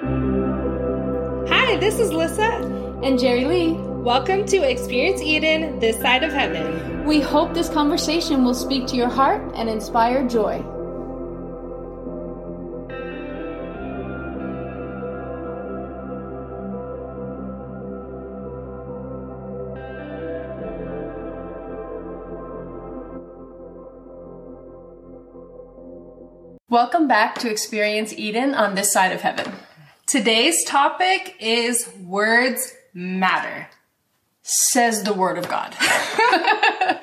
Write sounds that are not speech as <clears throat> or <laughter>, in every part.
Hi, this is Lissa. And Jerry Lee. Welcome to Experience Eden, this side of heaven. We hope this conversation will speak to your heart and inspire joy. Welcome back to Experience Eden on this side of heaven. Today's topic is words matter, says the Word of God. <laughs>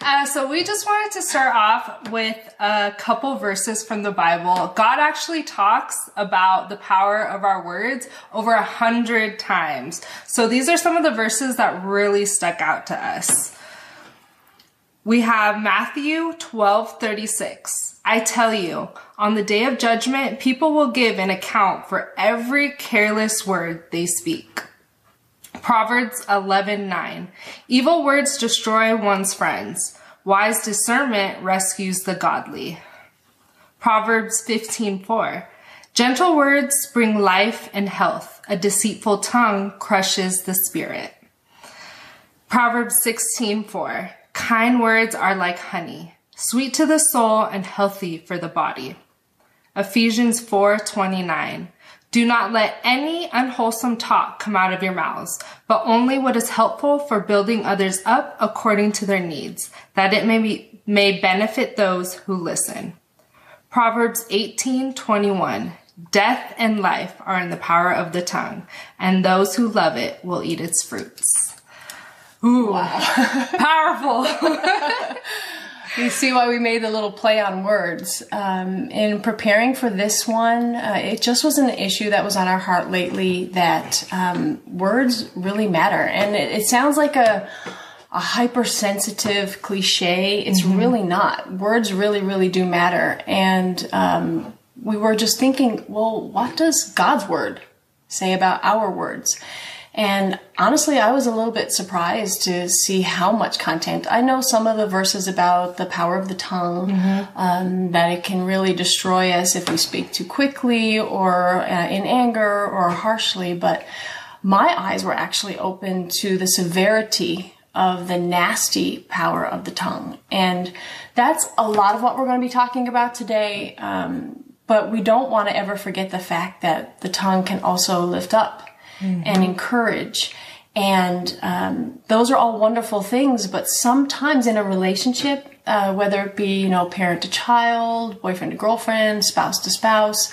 uh, so, we just wanted to start off with a couple verses from the Bible. God actually talks about the power of our words over a hundred times. So, these are some of the verses that really stuck out to us. We have Matthew 12 36. I tell you, on the day of judgment, people will give an account for every careless word they speak. Proverbs 11 9. Evil words destroy one's friends. Wise discernment rescues the godly. Proverbs 15 4. Gentle words bring life and health. A deceitful tongue crushes the spirit. Proverbs 16 4. Kind words are like honey, sweet to the soul and healthy for the body. Ephesians 4:29. Do not let any unwholesome talk come out of your mouths, but only what is helpful for building others up according to their needs, that it may be, may benefit those who listen. Proverbs 18:21. Death and life are in the power of the tongue, and those who love it will eat its fruits. Ooh, wow. <laughs> powerful. <laughs> you see why we made the little play on words. Um, in preparing for this one, uh, it just was an issue that was on our heart lately that um, words really matter. And it, it sounds like a, a hypersensitive cliche. It's mm-hmm. really not. Words really, really do matter. And um, we were just thinking, well, what does God's word say about our words? And honestly, I was a little bit surprised to see how much content. I know some of the verses about the power of the tongue, mm-hmm. um, that it can really destroy us if we speak too quickly or uh, in anger or harshly, but my eyes were actually open to the severity of the nasty power of the tongue. And that's a lot of what we're going to be talking about today. Um, but we don't want to ever forget the fact that the tongue can also lift up mm-hmm. and encourage. And um, those are all wonderful things, but sometimes in a relationship, uh, whether it be you know parent to child, boyfriend to girlfriend, spouse to spouse,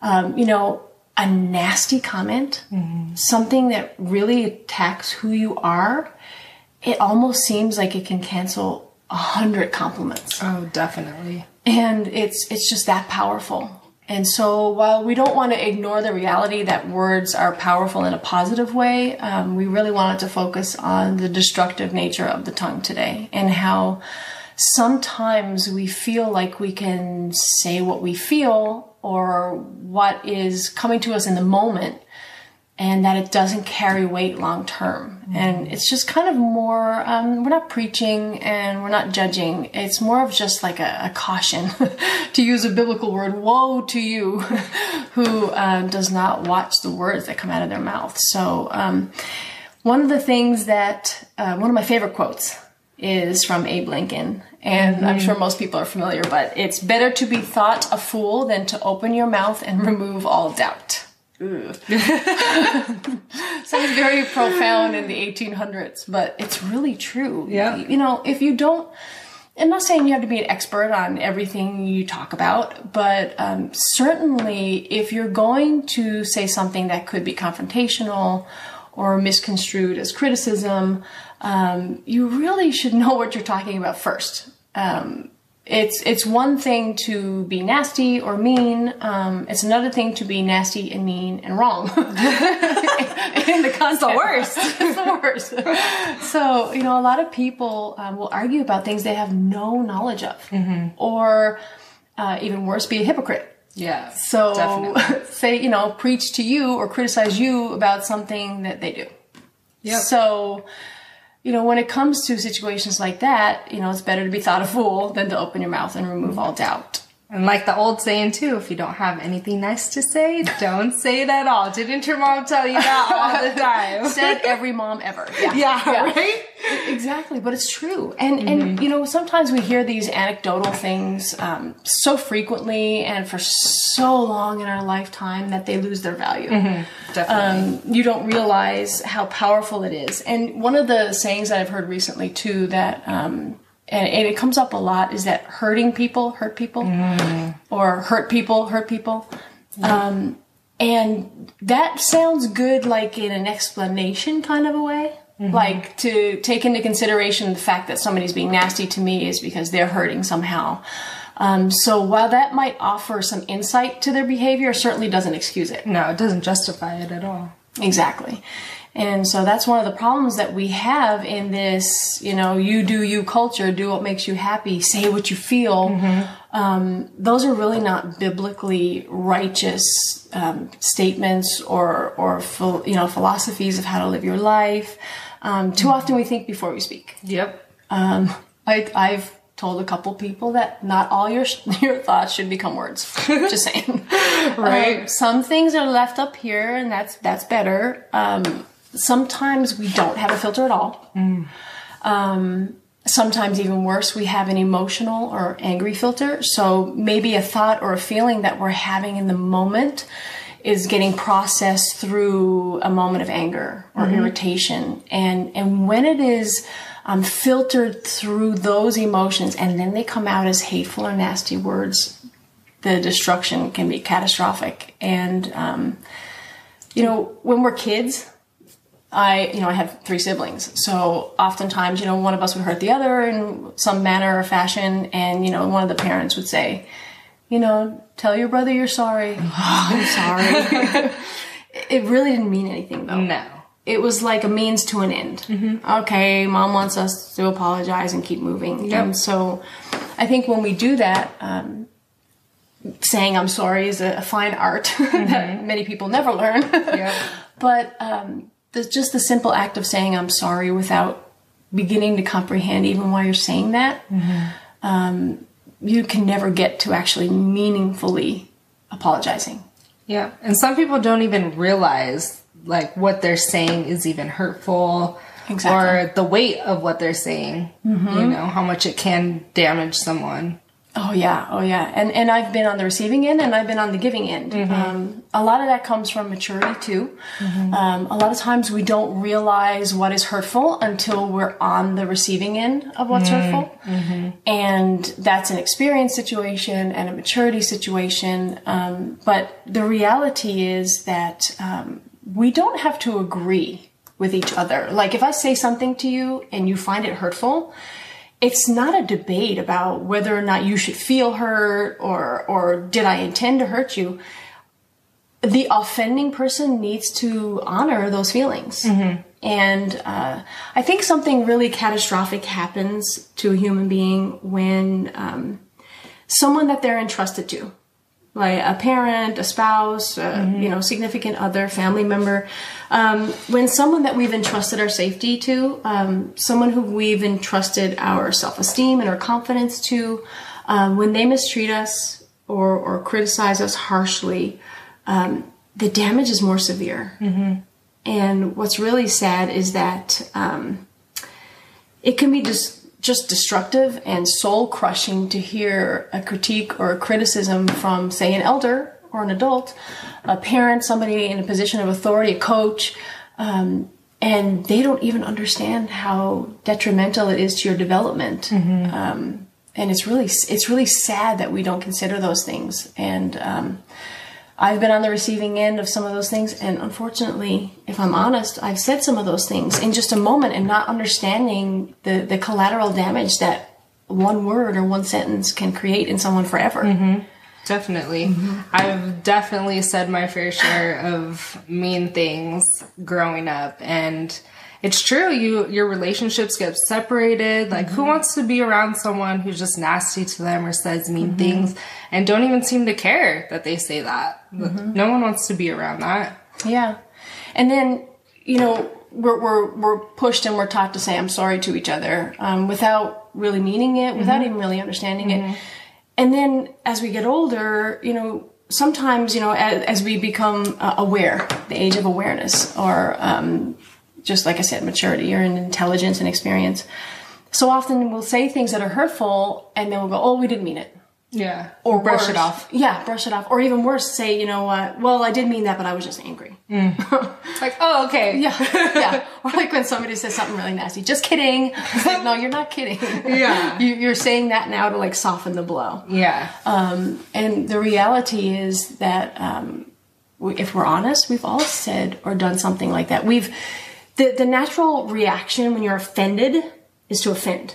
um, you know, a nasty comment, mm-hmm. something that really attacks who you are, it almost seems like it can cancel a hundred compliments. Oh, definitely. And it's it's just that powerful. And so while we don't want to ignore the reality that words are powerful in a positive way, um, we really wanted to focus on the destructive nature of the tongue today and how sometimes we feel like we can say what we feel or what is coming to us in the moment and that it doesn't carry weight long term. Mm-hmm. And it's just kind of more, um, we're not preaching and we're not judging. It's more of just like a, a caution, <laughs> to use a biblical word, woe to you <laughs> who um, does not watch the words that come out of their mouth. So, um, one of the things that, uh, one of my favorite quotes is from Abe Lincoln. And mm-hmm. I'm sure most people are familiar, but it's better to be thought a fool than to open your mouth and remove all doubt. <laughs> Sounds very profound in the 1800s, but it's really true. Yeah. You know, if you don't, I'm not saying you have to be an expert on everything you talk about, but um, certainly if you're going to say something that could be confrontational or misconstrued as criticism, um, you really should know what you're talking about first. Um, it's it's one thing to be nasty or mean. Um, it's another thing to be nasty and mean and wrong. in <laughs> <laughs> the context, the worst. <laughs> it's the worst. so you know, a lot of people um, will argue about things they have no knowledge of, mm-hmm. or uh, even worse, be a hypocrite. Yeah. So say you know, preach to you or criticize you about something that they do. Yeah. So you know, when it comes to situations like that, you know, it's better to be thought a fool than to open your mouth and remove all doubt. And like the old saying too, if you don't have anything nice to say, don't say it at all. Didn't your mom tell you that all the time? <laughs> Said every mom ever. <laughs> Yeah, yeah, right? Exactly, but it's true. And and you know, sometimes we hear these anecdotal things um, so frequently and for so long in our lifetime that they lose their value. Definitely. Um, you don't realize how powerful it is. And one of the sayings that I've heard recently too that um, and, and it comes up a lot is that hurting people hurt people or hurt people hurt people. Um, and that sounds good like in an explanation kind of a way. Like to take into consideration the fact that somebody's being nasty to me is because they're hurting somehow. Um, so while that might offer some insight to their behavior it certainly doesn't excuse it. No, it doesn't justify it at all. Exactly. And so that's one of the problems that we have in this, you know, you do you culture, do what makes you happy, say what you feel. Um, those are really not biblically righteous um, statements or, or you know, philosophies of how to live your life. Um, too often we think before we speak. Yep. Um, I, I've told a couple people that not all your <laughs> your thoughts should become words. Just saying. <laughs> Right. Um, some things are left up here, and that's that's better. Um, sometimes we don't have a filter at all. Um, sometimes even worse, we have an emotional or angry filter. So maybe a thought or a feeling that we're having in the moment is getting processed through a moment of anger or irritation. And, and when it is um, filtered through those emotions and then they come out as hateful or nasty words, the destruction can be catastrophic. And, um, you know, when we're kids, I, you know, I have three siblings. So oftentimes, you know, one of us would hurt the other in some manner or fashion. And, you know, one of the parents would say, you know, tell your brother you're sorry. Oh, <laughs> I'm sorry. <laughs> it really didn't mean anything though. No. It was like a means to an end. Okay, mom wants us to apologize and keep moving. Yep. And so I think when we do that, um, saying I'm sorry is a, fine art <laughs> that many people never learn. Yep. But um, the, just the simple act of saying I'm sorry without beginning to comprehend even why you're saying that, um, you can never get to actually meaningfully apologizing. Yeah. And some people don't even realize like what they're saying is even hurtful. Exactly. Or the weight of what they're saying. You know, how much it can damage someone. Oh yeah, oh yeah, and and I've been on the receiving end, and I've been on the giving end. Um, a lot of that comes from maturity too. Um, a lot of times we don't realize what is hurtful until we're on the receiving end of what's hurtful, and that's an experience situation and a maturity situation. Um, but the reality is that um, we don't have to agree with each other. Like if I say something to you and you find it hurtful, it's not a debate about whether or not you should feel hurt or or did I intend to hurt you. The offending person needs to honor those feelings. And uh, I think something really catastrophic happens to a human being when um, someone that they're entrusted to, like a parent, a spouse, a, you know, significant other, family member, um, when someone that we've entrusted our safety to, um, someone who we've entrusted our self-esteem and our confidence to, um, when they mistreat us or, or criticize us harshly, um, the damage is more severe. And what's really sad is that um, it can be just just destructive and soul crushing to hear a critique or a criticism from, say, an elder or an adult, a parent, somebody in a position of authority, a coach, um, and they don't even understand how detrimental it is to your development. Um, and it's really it's really sad that we don't consider those things. And um, I've been on the receiving end of some of those things, and unfortunately, if I'm honest, I've said some of those things in just a moment and not understanding the, the collateral damage that one word or one sentence can create in someone forever. Mm-hmm. Definitely. Mm-hmm. I've definitely said my fair share of mean things growing up and it's true you your relationships get separated. Like who mm-hmm. wants to be around someone who's just nasty to them or says mean things and don't even seem to care that they say that no one wants to be around that Yeah. And then, you know, we're, we're, we're pushed and we're taught to say I'm sorry to each other um, without really meaning it, without even really understanding it. and then as we get older, you know, sometimes, you know, as, as we become uh, aware, the age of awareness, or um, just like I said, maturity or in intelligence and experience, so often we'll say things that are hurtful and then we'll go, oh, we didn't mean it. Yeah. Or brush worse. it off. Yeah, brush it off. Or even worse, say, you know what, well, I did mean that, but I was just angry. <laughs> It's like, oh, okay. Yeah, <laughs> yeah. Or like when somebody says something really nasty, just kidding. Like, no, you're not kidding. <laughs> Yeah. you, you're saying that now to like soften the blow. Yeah. Um, and the reality is that um, we, if we're honest, we've all said or done something like that. We've the the natural reaction when you're offended is to offend.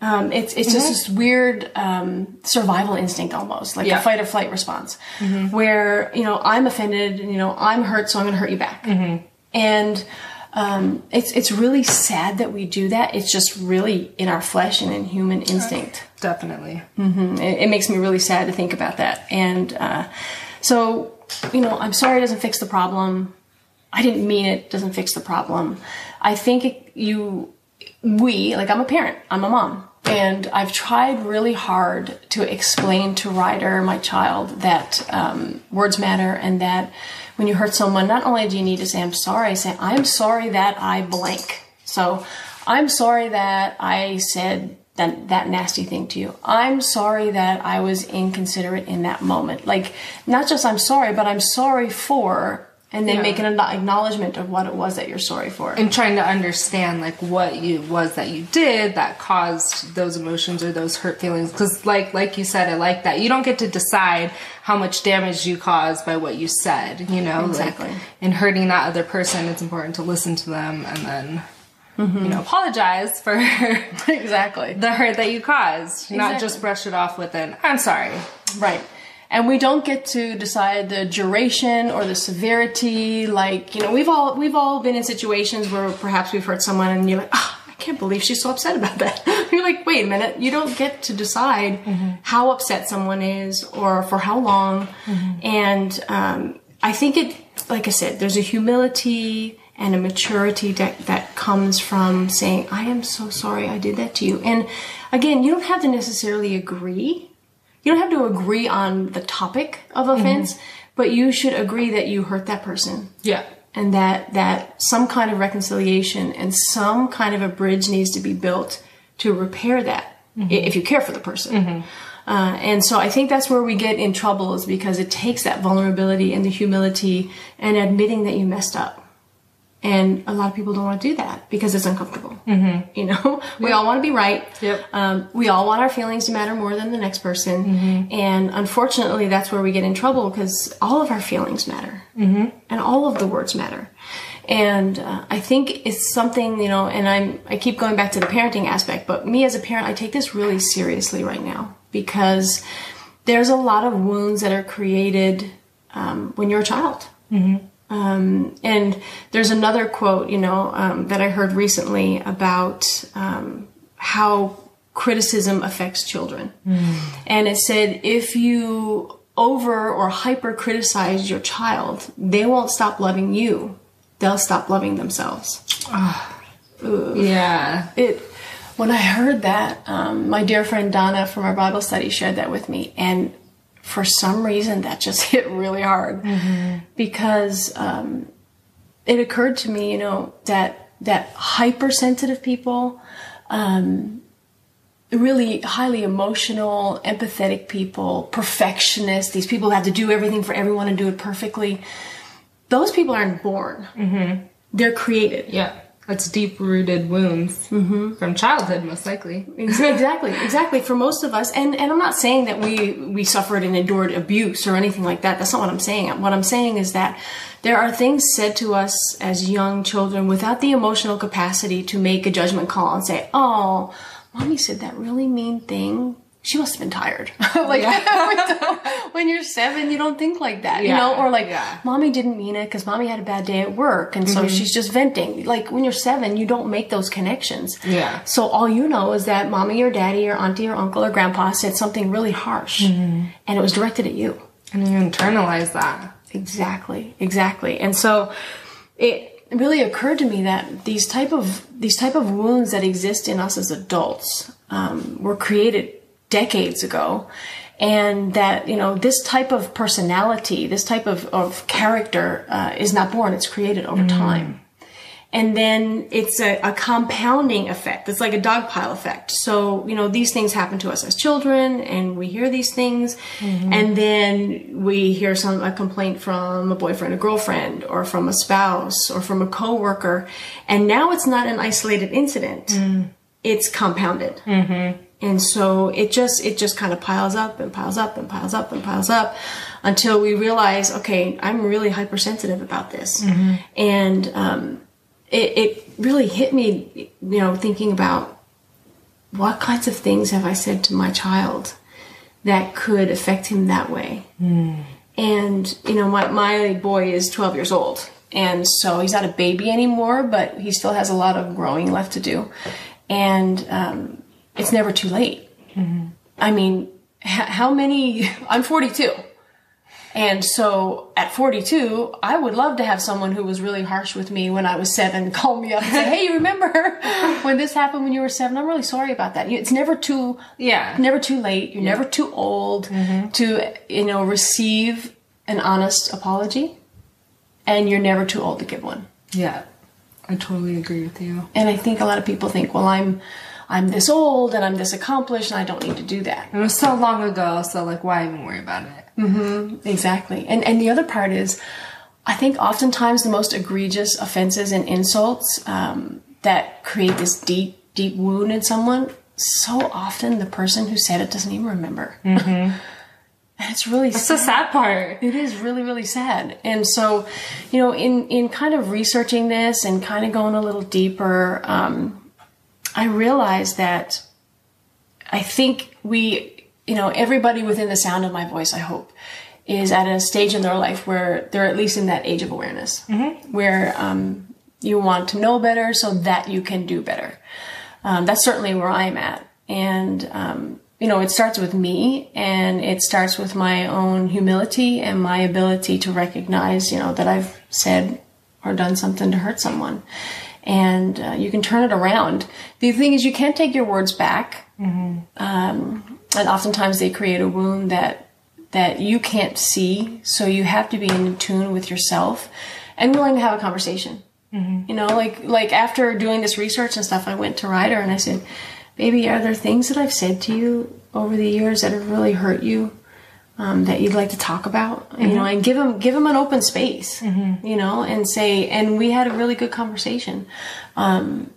Um, it's it's just this weird um, survival instinct almost, like Yeah. a fight or flight response, where you know I'm offended, and, you know I'm hurt, so I'm going to hurt you back, and um, it's it's really sad that we do that. It's just really in our flesh and in human instinct Definitely. it, it makes me really sad to think about that. And uh, so, you know, I'm sorry it doesn't fix the problem. I didn't mean it doesn't fix the problem. I think it, you, we, like I'm a parent, I'm a mom, and I've tried really hard to explain to Ryder, my child, that um, words matter and that when you hurt someone, not only do you need to say I'm sorry, say I'm sorry that I blank. So I'm sorry that I said that that nasty thing to you. I'm sorry that I was inconsiderate in that moment. Like not just I'm sorry, but I'm sorry for and then Yeah. make an acknowledgement of what it was that you're sorry for. And trying to understand like what you was that you did that caused those emotions or those hurt feelings. Because like like you said, I like that you don't get to decide how much damage you caused by what you said. You know, Exactly. Like, in hurting that other person, it's important to listen to them and then Mm-hmm. you know apologize for <laughs> exactly. the hurt that you caused, not just brush it off with an "I'm sorry." Right. And we don't get to decide the duration or the severity. Like, you know, we've all we've all been in situations where perhaps we've hurt someone and you're like, ah, I can't believe she's so upset about that. <laughs> you're like, wait a minute, you don't get to decide how upset someone is or for how long. And um, I think it, like I said, there's a humility and a maturity that, that comes from saying, I am so sorry I did that to you. And again, you don't have to necessarily agree you don't have to agree on the topic of offense, mm-hmm. but you should agree that you hurt that person Yeah. and that that some kind of reconciliation and some kind of a bridge needs to be built to repair that mm-hmm. i- if you care for the person. Mm-hmm. Uh, and so I think that's where we get in trouble is because it takes that vulnerability and the humility and admitting that you messed up. And a lot of people don't want to do that because it's uncomfortable. Mm-hmm. You know, <laughs> we all want to be right. Yep. Um, we all want our feelings to matter more than the next person. And unfortunately, that's where we get in trouble because all of our feelings matter. Mm-hmm. And all of the words matter. And uh, I think it's something, you know, and I'm, I keep going back to the parenting aspect, but me as a parent, I take this really seriously right now because there's a lot of wounds that are created um, when you're a child. Um, and there's another quote, you know, um, that I heard recently about um, how criticism affects children. And it said if you over or hyper criticize your child, they won't stop loving you. They'll stop loving themselves. Yeah. It when I heard that, um, my dear friend Donna from our Bible study shared that with me, and for some reason that just <laughs> hit really hard because um, it occurred to me, you know, that that hypersensitive people, um, really highly emotional, empathetic people, perfectionists, these people have to do everything for everyone and do it perfectly. Those people aren't born; they're created. Yeah. That's deep rooted wounds mm-hmm. from childhood, most likely. exactly exactly for most of us and and i'm not saying that we we suffered and endured abuse or anything like that that's not what i'm saying what i'm saying is that there are things said to us as young children without the emotional capacity to make a judgment call and say oh mommy said that really mean thing she must have been tired <laughs> like <laughs> when you're seven you don't think like that you know or like yeah. mommy didn't mean it because mommy had a bad day at work and so she's just venting like when you're seven you don't make those connections Yeah. so all you know is that mommy or daddy or auntie or uncle or grandpa said something really harsh and it was directed at you. And you internalize that. Exactly, exactly. And so it really occurred to me that these type of these type of wounds that exist in us as adults um, were created decades ago, and that you know this type of personality this type of, of character uh, is not born it's created over Mm. time and then it's a, a compounding effect it's like a dog pile effect so you know these things happen to us as children and we hear these things Mm-hmm. and then we hear some a complaint from a boyfriend a girlfriend or from a spouse or from a coworker and now it's not an isolated incident Mm. it's compounded Mm-hmm. And so it just it just kind of piles up and piles up and piles up and piles up until we realize okay i'm really hypersensitive about this. And um, it, it really hit me you know thinking about what kinds of things have i said to my child that could affect him that way? And you know my, my boy is 12 years old and so he's not a baby anymore but he still has a lot of growing left to do. And um, it's never too late mm-hmm. i mean h- how many <laughs> i'm 42 and so at 42, I would love to have someone who was really harsh with me when I was seven <laughs> call me up and say, Hey, you remember <laughs> when this happened when you were seven? I'm really sorry about that. It's never too, Yeah. never too late. You're never too old mm-hmm. to, you know, receive an honest apology. And you're never too old to give one. Yeah. I totally agree with you. And I think a lot of people think, well, I'm, I'm this old and I'm this accomplished and I don't need to do that. It was so long ago, so like, why even worry about it? Mm-hmm. Exactly. And and the other part is, I think oftentimes the most egregious offenses and insults um, that create this deep, deep wound in someone, so often the person who said it doesn't even remember. Mm-hmm. <laughs> And it's really sad. It's the sad part. it is really really sad and so you know in in kind of researching this and kind of going a little deeper um, i realized that i think we you know everybody within the sound of my voice i hope is at a stage in their life where they're at least in that age of awareness. Where um, you want to know better so that you can do better. Um, that's certainly where i'm at. And um, you know it starts with me and it starts with my own humility and my ability to recognize you know that i've said or done something to hurt someone and uh, you can turn it around. The thing is you can't take your words back. Um, and oftentimes they create a wound that that you can't see so you have to be in tune with yourself and willing to have a conversation. You know like like after doing this research and stuff i went to ryder and i said baby are there things that i've said to you over the years that have really hurt you um, that you'd like to talk about you know and give him give him an open space you know and say and we had a really good conversation um,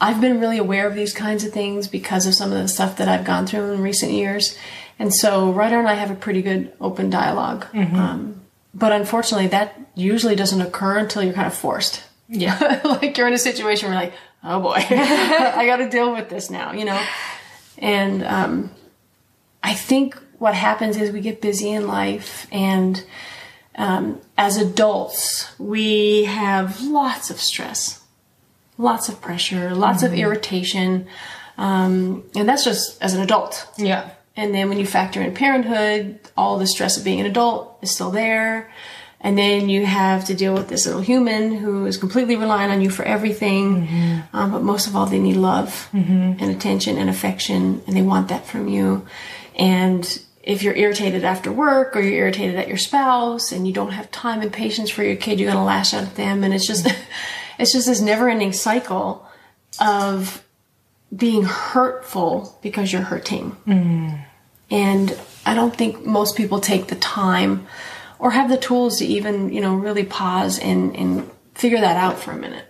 I've been really aware of these kinds of things because of some of the stuff that I've gone through in recent years. And so Ryder and I have a pretty good open dialog Um, but unfortunately, that usually doesn't occur until you're kind of forced. Yeah. <laughs> like you're in a situation where like, oh boy, <laughs> I got to deal with this now, you know? And um, I think what happens is we get busy in life and um, as adults, we have lots of stress lots of pressure, lots of irritation. Um, and that's just as an adult. Yeah. And then when you factor in parenthood, all the stress of being an adult is still there. And then you have to deal with this little human who is completely relying on you for everything. Um, but most of all, they need love and attention and affection, and they want that from you. And if you're irritated after work or you're irritated at your spouse and you don't have time and patience for your kid, you're going to lash out at them. And it's just, <laughs> it's just this never ending cycle of being hurtful because you're hurting. Mm. And I don't think most people take the time or have the tools to even, you know, really pause and, and figure that out for a minute.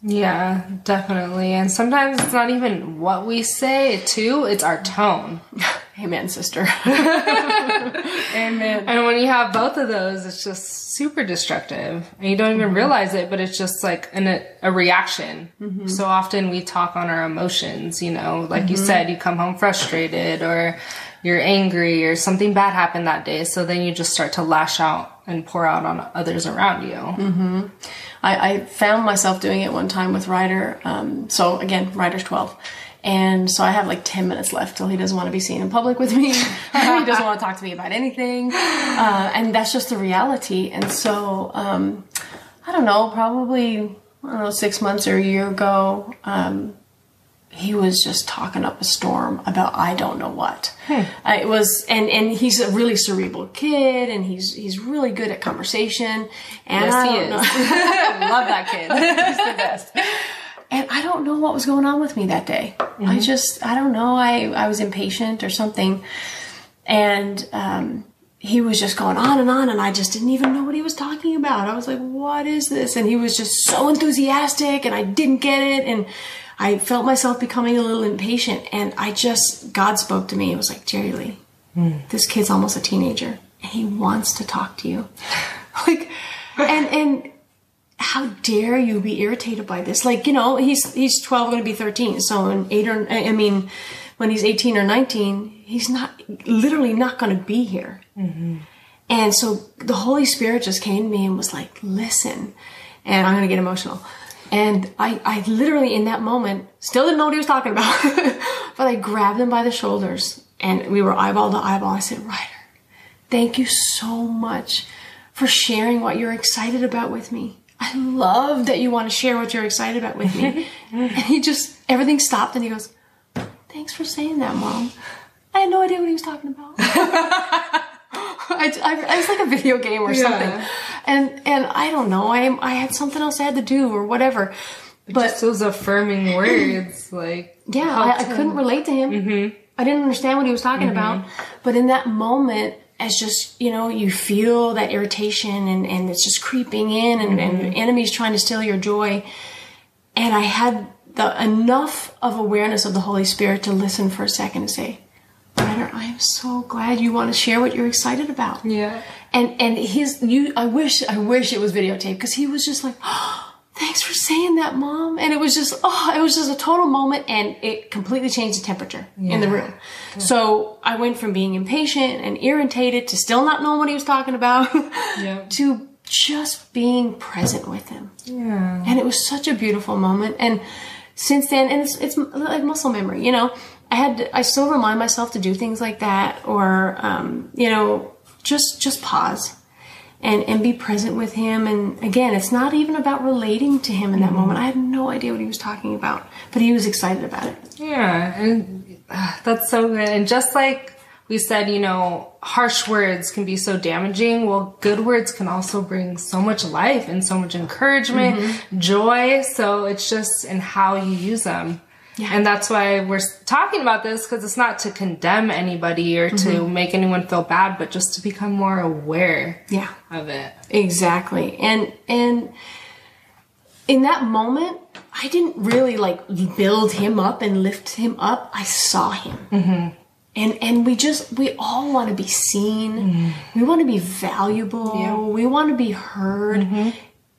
Yeah, definitely. And sometimes it's not even what we say, too, it's our tone. <laughs> Amen, sister. <laughs> Amen. And when you have both of those, it's just super destructive. And you don't even mm-hmm. realize it, but it's just like an, a, a reaction. Mm-hmm. So often we talk on our emotions, you know, like you mm-hmm. said, you come home frustrated or you're angry or something bad happened that day. So then you just start to lash out and pour out on others around you. I, I found myself doing it one time with Ryder. Um, so again, Ryder's 12. And so I have like 10 minutes left till he doesn't want to be seen in public with me. <laughs> he doesn't want to talk to me about anything. Uh, and that's just the reality. And so, um, I don't know, probably, I don't know, six months or a year ago, um, he was just talking up a storm about I don't know what. Hmm. Uh, it was, and and he's a really cerebral kid, and he's he's really good at conversation. And yes, I he is. <laughs> Love that kid. he's the best. <laughs> And I don't know what was going on with me that day. Mm-hmm. I just I don't know. I I was impatient or something, and um, he was just going on and on, and I just didn't even know what he was talking about. I was like, "What is this?" And he was just so enthusiastic, and I didn't get it, and I felt myself becoming a little impatient, and I just God spoke to me. It was like, Jerry Lee, mm. this kid's almost a teenager, and he wants to talk to you, <laughs> like, and and how dare you be irritated by this? Like, you know, he's he's twelve, going to be thirteen, so in eight or I mean, when he's eighteen or nineteen, he's not literally not going to be here. Mm-hmm. And so the Holy Spirit just came to me and was like, listen, and I'm going to get emotional and I, I literally in that moment still didn't know what he was talking about, <laughs> but I grabbed him by the shoulders and we were eyeball to eyeball. I said, Ryder, thank you so much for sharing what you're excited about with me. I love that you want to share what you're excited about with me. <laughs> and he just, everything stopped and he goes, thanks for saying that, mom. I had no idea what he was talking about. <laughs> I, I, I, was like a video game or yeah. something, and and I don't know. I I had something else I had to do or whatever. But just those affirming <clears throat> words, like yeah, I, I, couldn't relate to him. Mm-hmm. I didn't understand what he was talking mm-hmm. about. But in that moment, as just you know, you feel that irritation and and it's just creeping in, and, mm-hmm. and the enemy's trying to steal your joy. And I had the enough of awareness of the Holy Spirit to listen for a second and say, I am so glad you want to share what you're excited about. Yeah. And and his you I wish I wish it was videotaped because he was just like, oh, <gasps> thanks for saying that, mom. And it was just oh, it was just a total moment, and it completely changed the temperature yeah. in the room. Yeah. So I went from being impatient and irritated to still not knowing what he was talking about <laughs> yeah. to just being present with him. Yeah. And it was such a beautiful moment. And since then, and it's it's like muscle memory, you know I had to, I still remind myself to do things like that or um, you know just just pause and and be present with him. And again it's not even about relating to him in that mm-hmm. moment. I had no idea what he was talking about but he was excited about it. Yeah and uh, that's so good. And just like we said you know harsh words can be so damaging. Well good words can also bring so much life and so much encouragement mm-hmm. joy. So it's just in how you use them yeah. And that's why we're talking about this because it's not to condemn anybody or to mm-hmm. make anyone feel bad, but just to become more aware yeah. of it. Exactly. And and in that moment, I didn't really like build him up and lift him up. I saw him. Mm-hmm. And and we just we all want to be seen. Mm-hmm. We want to be valuable. Yeah. We want to be heard. Mm-hmm.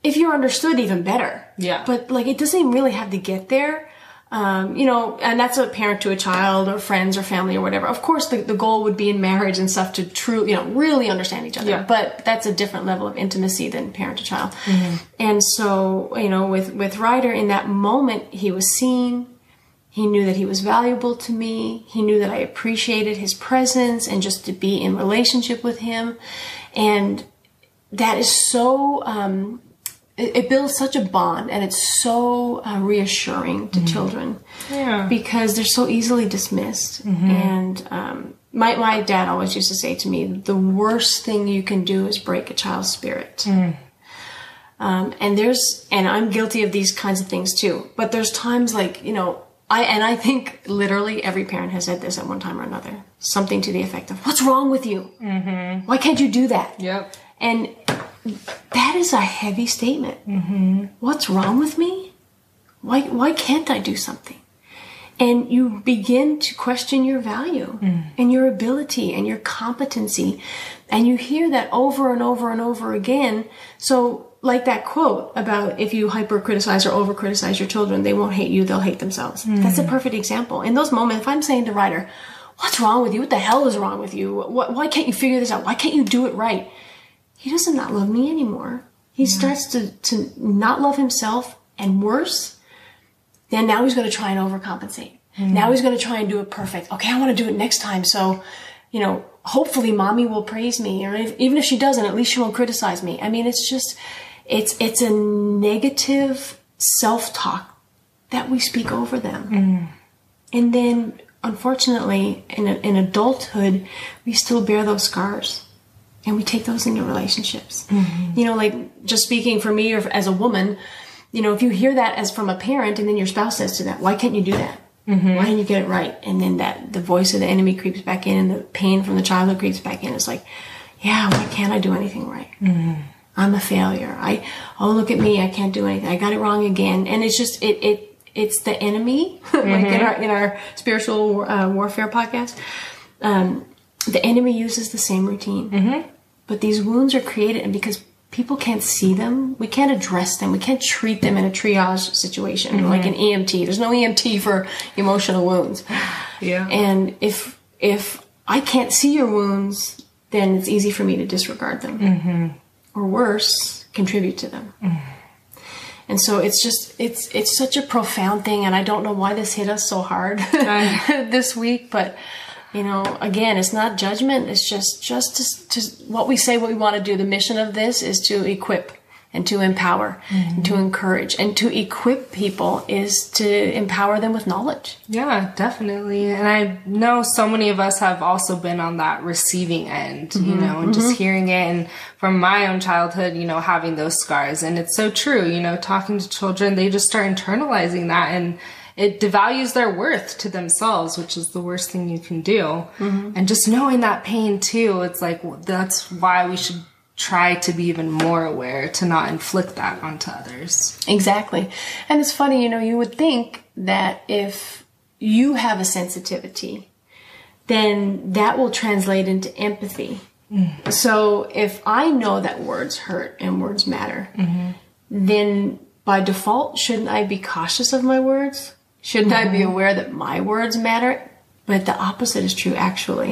If you're understood, even better. Yeah. But like it doesn't really have to get there um, you know, and that's a parent to a child or friends or family or whatever. Of course, the, the goal would be in marriage and stuff to truly, you know, really understand each other. Yeah. But that's a different level of intimacy than parent to child. Mm-hmm. And so, you know, with, with Ryder in that moment, he was seen. He knew that he was valuable to me. He knew that I appreciated his presence and just to be in relationship with him. And that is so, um, it, it, builds such a bond and it's so uh, reassuring to mm-hmm. children yeah. because they're so easily dismissed mm-hmm. and um, my, my dad always used to say to me the worst thing you can do is break a child's spirit mm. um, and there's and i'm guilty of these kinds of things too but there's times like you know I and I think literally every parent has said this at one time or another. Something to the effect of, "What's wrong with you? Mm-hmm. Why can't you do that?" Yep. And that is a heavy statement. Mm-hmm. What's wrong with me? Why, why can't I do something? And you begin to question your value mm. and your ability and your competency. And you hear that over and over and over again. So, like that quote about if you hyper criticize or over criticize your children, they won't hate you, they'll hate themselves. Mm. That's a perfect example. In those moments, if I'm saying to Ryder, What's wrong with you? What the hell is wrong with you? why can't you figure this out? Why can't you do it right? He doesn't not love me anymore. He yeah. starts to, to not love himself and worse, then now he's going to try and overcompensate. Mm. Now he's going to try and do it perfect. Okay, I want to do it next time. So, you know, hopefully mommy will praise me or if, even if she doesn't, at least she won't criticize me. I mean, it's just, it's, it's a negative self-talk that we speak over them. Mm. And then, unfortunately, in, in adulthood, we still bear those scars. And we take those into relationships. Mm-hmm. You know, like just speaking for me or as a woman, you know, if you hear that as from a parent and then your spouse says to that, why can't you do that? Mm-hmm. Why didn't you get it right? And then that the voice of the enemy creeps back in and the pain from the childhood creeps back in. It's like, yeah, why can't I do anything right? Mm-hmm. I'm a failure. I, oh, look at me. I can't do anything. I got it wrong again. And it's just, it, it, it's the enemy, <laughs> like in our, in our spiritual uh, warfare podcast. Um, the enemy uses the same routine. But these wounds are created and because people can't see them, we can't address them. We can't treat them in a triage situation mm-hmm. like an EMT. There's no EMT for emotional wounds. <sighs> Yeah. And if if I can't see your wounds, then it's easy for me to disregard them, mm-hmm. or worse, contribute to them. Mm-hmm. And so it's just it's it's such a profound thing, and I don't know why this hit us so hard <laughs> this week, but you know, again, it's not judgment. It's just just to, to what we say, what we want to do. The mission of this is to equip and to empower and to mm-hmm. encourage and to equip people is to empower them with knowledge. Yeah, definitely. And I know so many of us have also been on that receiving end, you mm-hmm. know, and just mm-hmm. hearing it and from my own childhood, you know, having those scars. And it's so true, you know, talking to children, they just start internalizing that and it devalues their worth to themselves, which is the worst thing you can do. Mm-hmm. And just knowing that pain too, it's like that's why we should try to be even more aware to not inflict that onto others. Exactly. And it's funny, you know, you would think that if you have a sensitivity, then that will translate into empathy. Mm. So if I know that words hurt and words matter, mm-hmm. then by default, shouldn't I be cautious of my words? Shouldn't I be aware that my words matter? But the opposite is true, actually,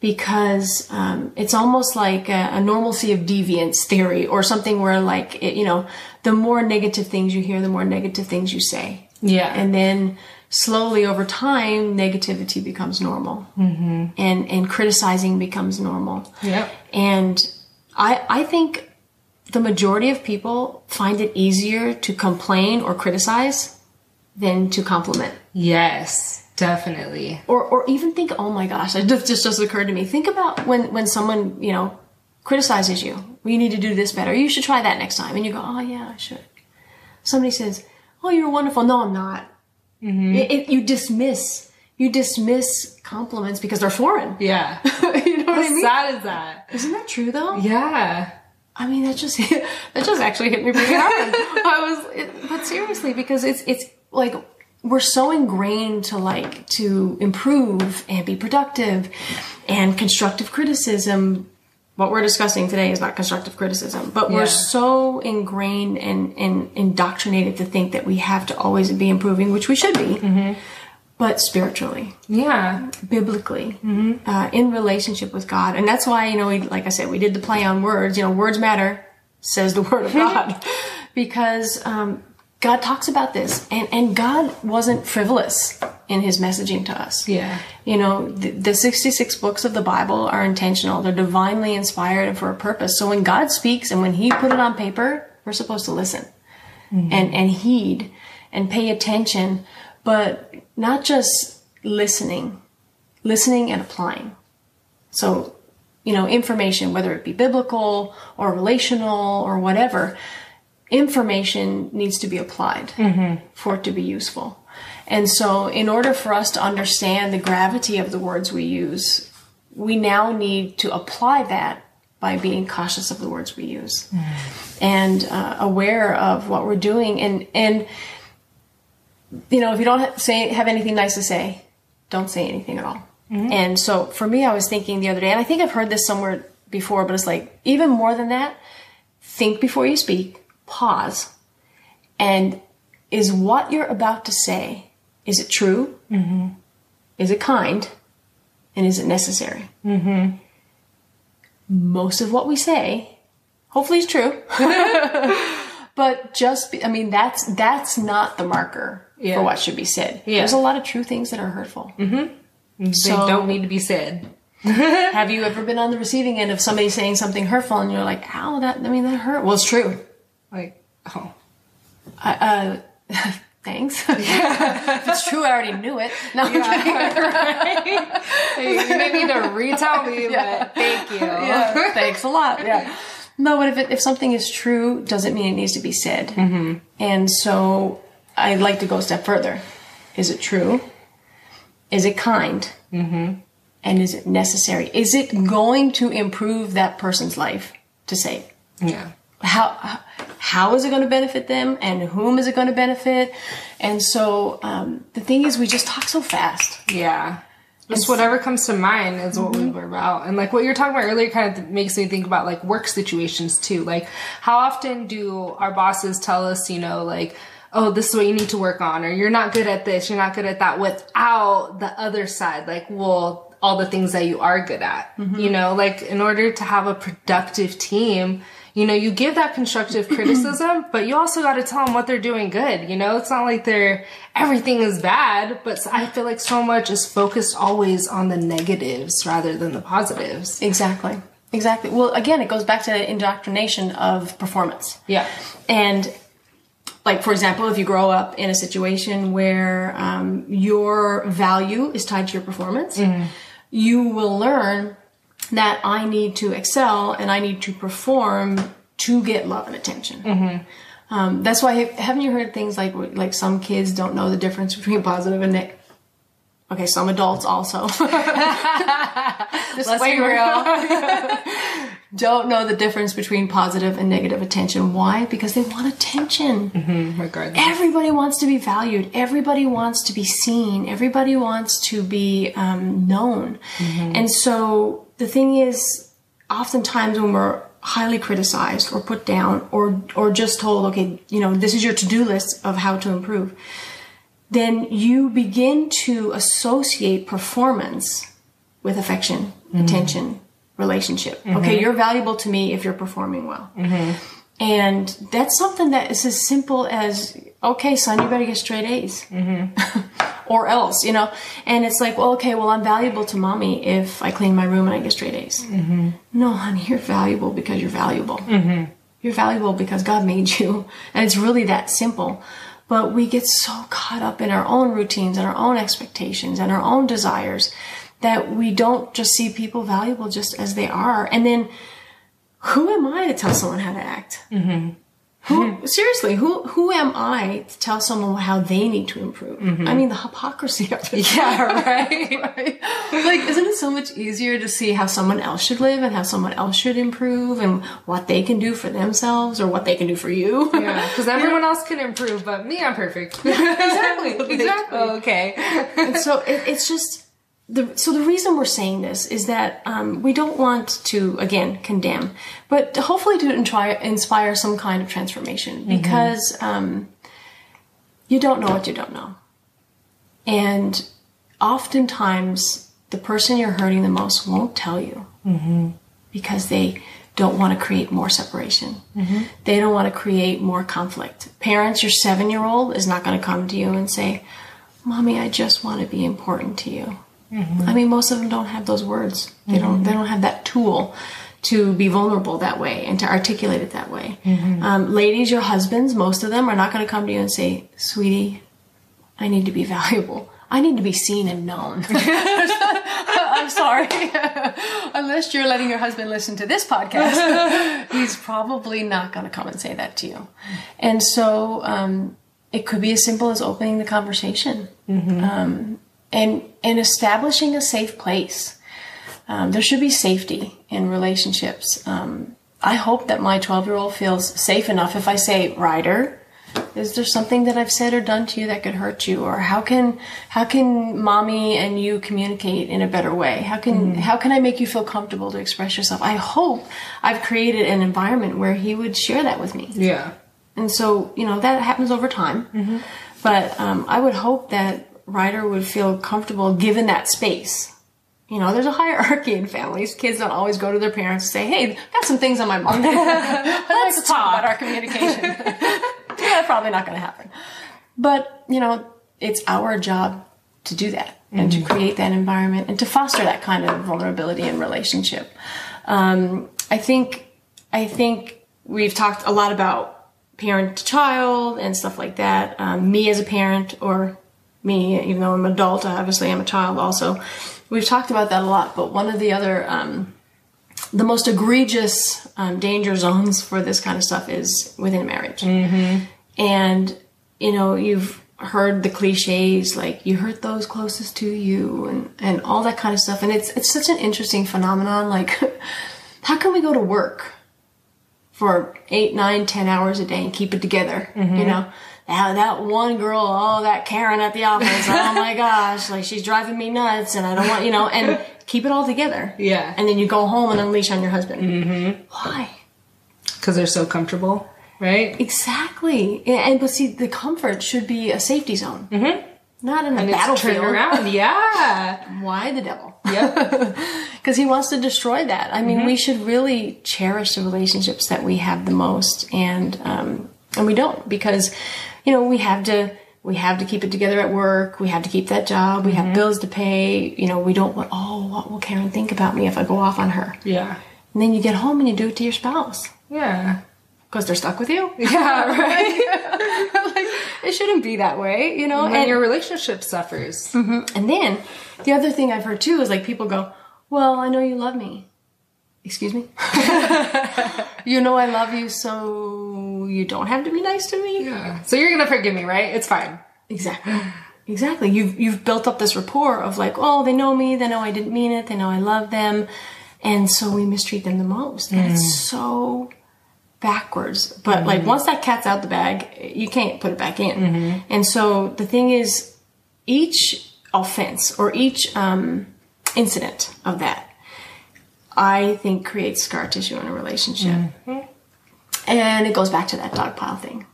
because um, it's almost like a, a normalcy of deviance theory, or something where, like, it, you know, the more negative things you hear, the more negative things you say, Yeah. and then slowly over time, negativity becomes normal, mm-hmm. and and criticizing becomes normal. Yeah. And I I think the majority of people find it easier to complain or criticize than to compliment. Yes, definitely. Or or even think, oh my gosh, it just just just occurred to me. Think about when when someone, you know, criticizes you. Well, you need to do this better. You should try that next time. And you go, oh yeah, I should. Somebody says, oh, you're wonderful. No, I'm not. Mm-hmm. It, it, you dismiss. You dismiss compliments because they're foreign. Yeah. <laughs> you know what I How mean? sad is that? Isn't that true though? Yeah. I mean, that just <laughs> that just actually hit me pretty hard. <laughs> I was, it, but seriously, because it's it's like we're so ingrained to like to improve and be productive, and constructive criticism. What we're discussing today is not constructive criticism, but Yeah. we're so ingrained and, and indoctrinated to think that we have to always be improving, which we should be, but spiritually Yeah. biblically uh, in relationship with God. And that's why, you know, we, like I said, we did the play on words. You know, words matter, says the <laughs> word of God, <laughs> because um, God talks about this, and and God wasn't frivolous in His messaging to us. Yeah. You know, the, the 66 books of the Bible are intentional. They're divinely inspired and for a purpose. So when God speaks and when He put it on paper, we're supposed to listen mm-hmm. and, and heed and pay attention, but not just listening, listening and applying. So, you know, information, whether it be biblical or relational or whatever, information needs to be applied mm-hmm. for it to be useful. And so, in order for us to understand the gravity of the words we use, we now need to apply that by being cautious of the words we use mm-hmm. and uh, aware of what we're doing. And, and, you know, if you don't say, have anything nice to say, don't say anything at all. Mm-hmm. And so for me, I was thinking the other day, and I think I've heard this somewhere before, but it's like, even more than that, think before you speak, pause, and is what you're about to say, is it true? Mm-hmm. Is it kind? And is it necessary? Mm-hmm. Most of what we say, hopefully is true. <laughs> but just, be, I mean, that's, that's not the marker Yeah. for what should be said. Yeah. There's a lot of true things that are hurtful. They So- don't need to be said. <laughs> Have you ever been on the receiving end of somebody saying something hurtful and you're like, ow, that, I mean, that hurt. Well, it's true. Like, oh. I, uh, <laughs> thanks. <laughs> if it's true, I already knew it. <laughs> No, I'm kidding. right? You may need to retell me, but thank you. Yeah, thanks a lot. Yeah. No, but if it, if something is true, doesn't mean it needs to be said. Mm-hmm. And so I'd like to go a step further. Is it true? Is it kind? Mm-hmm. And is it necessary? Is it going to improve that person's life to say? Yeah. How how is it going to benefit them, and whom is it going to benefit? And so um, the thing is, we just talk so fast. Yeah. Just whatever comes to mind is what we were about. And like what you're talking about earlier kind of makes me think about like work situations too. Like how often do our bosses tell us, you know, like, oh, this is what you need to work on, or you're not good at this, you're not good at that without the other side. Like, well, all the things that you are good at, you know, like in order to have a productive team, you know, you give that constructive <clears throat> criticism, but you also got to tell them what they're doing good. You know, it's not like they're everything is bad, but I feel like so much is focused always on the negatives rather than the positives. Exactly. Exactly. Well, again, it goes back to the indoctrination of performance. Yeah. And like, for example, if you grow up in a situation where um, your value is tied to your performance, you will learn that I need to excel and I need to perform to get love and attention. Um, that's why haven't you heard things like like some kids don't know the difference between positive and negative? Okay, some adults also. <laughs> Let's be real. <laughs> don't know the difference between positive and negative attention. Why? Because they want attention. Regardless. Everybody wants to be valued. Everybody wants to be seen. Everybody wants to be um, known. And so the thing is, oftentimes when we're highly criticized or put down or or just told, okay, you know, this is your to-do list of how to improve, then you begin to associate performance with affection, mm-hmm. attention, relationship. Mm-hmm. Okay, you're valuable to me if you're performing well. Mm-hmm. And that's something that is as simple as, okay, son, you better get straight A's. <laughs> or else, you know? And it's like, well, okay, well, I'm valuable to mommy if I clean my room and I get straight A's. Mm-hmm. No, honey, you're valuable because you're valuable. Mm-hmm. You're valuable because God made you. And it's really that simple. But we get so caught up in our own routines and our own expectations and our own desires that we don't just see people valuable just as they are. And then who am I to tell someone how to act? Mm-hmm. Who mm-hmm. seriously? Who who am I to tell someone how they need to improve? Mm-hmm. I mean, the hypocrisy of it. Yeah, <laughs> right. Right? Like, isn't it so much easier to see how someone else should live and how someone else should improve and what they can do for themselves or what they can do for you? Yeah, because <laughs> everyone else can improve, but me, I'm perfect. <laughs> exactly, exactly. okay. and so it, it's just the so the reason we're saying this is that um, we don't want to again condemn, but hopefully to try inspire some kind of transformation because um, you don't know what you don't know, and oftentimes the person you're hurting the most won't tell you because they don't want to create more separation. They don't want to create more conflict. Parents, your seven year old is not going to come to you and say, Mommy, I just want to be important to you. I mean, most of them don't have those words. They don't. They don't have that tool to be vulnerable that way and to articulate it that way. Um, ladies, your husbands, most of them are not going to come to you and say, "Sweetie, I need to be <laughs> valuable. I need to be seen and known." <laughs> <laughs> I'm sorry. Unless you're letting your husband listen to this podcast, he's probably not going to come and say that to you. And so um, it could be as simple as opening the conversation um, and and establishing a safe place. Um, there should be safety in relationships. Um, I hope that my 12 year old feels safe enough if I say, Ryder, is there something that I've said or done to you that could hurt you? Or how can how can mommy and you communicate in a better way? How can how can I make you feel comfortable to express yourself? I hope I've created an environment where he would share that with me. Yeah. And so, you know, that happens over time. But um, I would hope that Ryder would feel comfortable given that space. You know, there's a hierarchy in families. Kids don't always go to their parents and say, "Hey, I got some things on my mind. <laughs> I'd like to <laughs> talk about our communication." <laughs> yeah, probably not going to happen. But you know, it's our job to do that and to create that environment and to foster that kind of vulnerability and relationship. Um, I think, I think we've talked a lot about parent to child and stuff like that. Um, me as a parent, or me, even though I'm an adult, I obviously I'm a child also. We've talked about that a lot, but one of the other, um, the most egregious um, danger zones for this kind of stuff is within marriage. And, you know, you've heard the cliches like you hurt those closest to you and, and all that kind of stuff. And it's, it's such an interesting phenomenon. Like, <laughs> how can we go to work for eight, nine, ten hours a day and keep it together? You know? That, that one girl, oh, that Karen at the office, oh my <laughs> gosh, like she's driving me nuts and I don't want, you know, and keep it all together. Yeah. And then you go home and unleash on your husband. Mm-hmm. Why? Because they're so comfortable, right? Exactly. And, but see, the comfort should be a safety zone. Mm-hmm. Not in a And battlefield. around. <laughs> Yeah. Why the devil? Yep. <laughs> Because he wants to destroy that. I mean, we should really cherish the relationships that we have the most, and um, and we don't because, you know, we have to we have to keep it together at work. We have to keep that job. We have mm-hmm. bills to pay. You know, we don't want. Oh, what will Karen think about me if I go off on her? yeah. And then you get home and you do it to your spouse Yeah. because they're stuck with you. <laughs> Yeah, right. <laughs> like, it shouldn't be that way, you know. and your relationship suffers. Mm-hmm. And then the other thing I've heard too is like people go, Well, I know you love me. Excuse me? <laughs> you know I love you, so you don't have to be nice to me? Yeah. So you're gonna forgive me, right? It's fine. Exactly. Exactly. You've you've built up this rapport of like, oh, they know me, they know I didn't mean it, they know I love them. And so we mistreat them the most. And it's mm. so backwards. But like mm-hmm. once that cat's out the bag, you can't put it back in. Mm-hmm. And so the thing is, each offense or each um, incident of that, I think creates scar tissue in a relationship. Mm-hmm. And it goes back to that dog pile thing.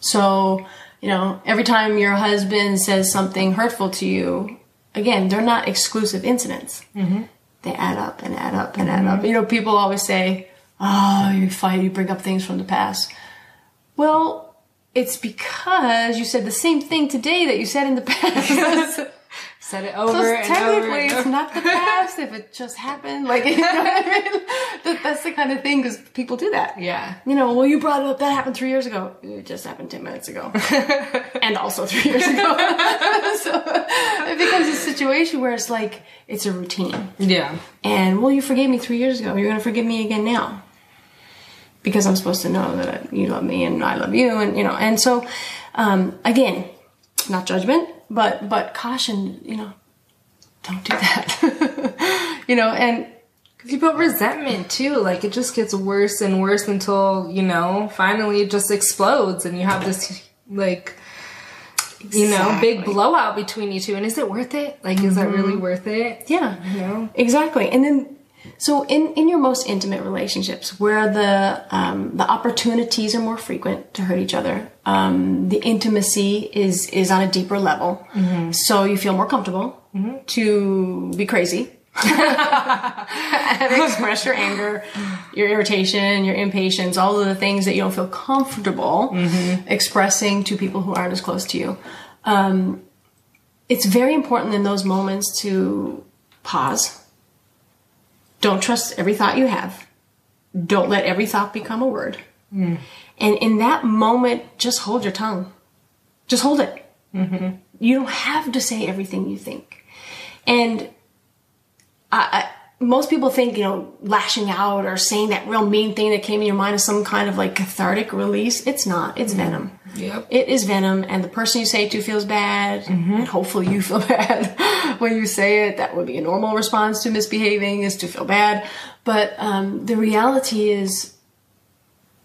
So, you know, every time your husband says something hurtful to you, again, they're not exclusive incidents. Mm-hmm. They add up and add up and add mm-hmm. up. You know, people always say, oh, you fight, you bring up things from the past. Well, it's because you said the same thing today that you said in the past. <laughs> <laughs> Said it over So and over. technically, and it's over. not the past if it just happened. Like, <laughs> you know what I mean? That, that's the kind of thing because people do that. Yeah. You know, well, you brought it up. That happened three years ago. It just happened ten minutes ago, <laughs> and also three years ago. <laughs> so it becomes a situation where it's like it's a routine. Yeah. And well, you forgave me three years ago. You're going to forgive me again now because I'm supposed to know that you love me and I love you, and you know. And so, um, again, not judgment, but but caution. You know, don't do that. <laughs> you know, and You build resentment too. Like it just gets worse and worse until, you know, finally it just explodes and you have this like you know, big blowout between you two. And is it worth it? Like is that really worth it? yeah, You know? Exactly. And then, so in, in your most intimate relationships, where the um, the opportunities are more frequent to hurt each other, um, the intimacy is is on a deeper level, so you feel more comfortable to be crazy. <laughs> <laughs> express your anger, your irritation, your impatience, all of the things that you don't feel comfortable expressing to people who aren't as close to you. Um, it's very important in those moments to pause. Don't trust every thought you have. Don't let every thought become a word. And in that moment, just hold your tongue. Just hold it. Mm-hmm. You don't have to say everything you think. And I, I, most people think, you know, lashing out or saying that real mean thing that came in your mind is some kind of like cathartic release. It's not. It's mm-hmm. venom. Yep. It is venom, and the person you say it to feels bad, mm-hmm. and hopefully you feel <laughs> bad when you say it. That would be a normal response to misbehaving is to feel bad. But um, the reality is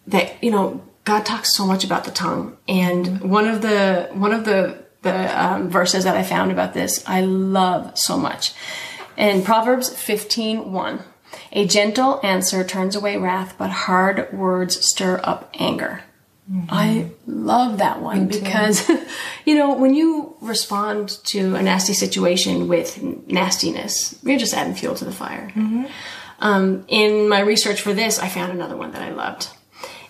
that you know God talks so much about the tongue, and one of the one of the the um, verses that I found about this I love so much. In Proverbs 15:1, a gentle answer turns away wrath, but hard words stir up anger. I love that one because, <laughs> you know, when you respond to a nasty situation with nastiness, you're just adding fuel to the fire. Um, in my research for this, I found another one that I loved,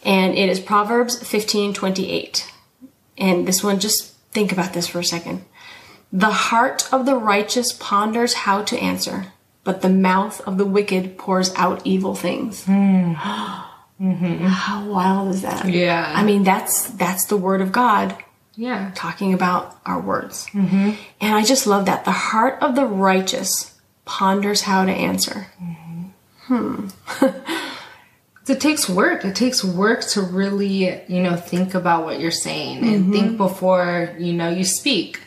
and it is Proverbs 15:28. And this one, just think about this for a second. The heart of the righteous ponders how to answer, but the mouth of the wicked pours out evil things. Hmm. <gasps> How wild is that? Yeah. I mean, that's that's the word of God Yeah. talking about our words. Mm-hmm. And I just love that. The heart of the righteous ponders how to answer. Mm-hmm. Hmm. <laughs> It takes work. It takes work to really, you know, think about what you're saying and think before, you know, you speak.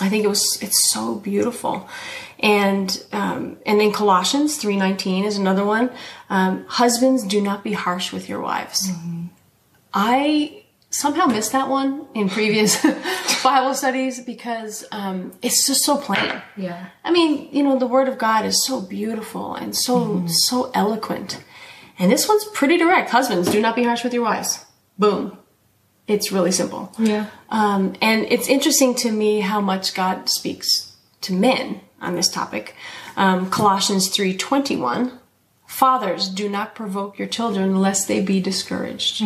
I think it was it's so beautiful, and um, and then Colossians three nineteen is another one. Um, Husbands, do not be harsh with your wives. I somehow missed that one in previous <laughs> Bible studies because um, it's just so plain. Yeah. I mean, you know, the Word of God is so beautiful and so so eloquent, and this one's pretty direct. Husbands, do not be harsh with your wives. Boom. It's really simple. Yeah. Um, and it's interesting to me how much God speaks to men on this topic. Um, Colossians 3.21, Fathers, do not provoke your children lest they be discouraged.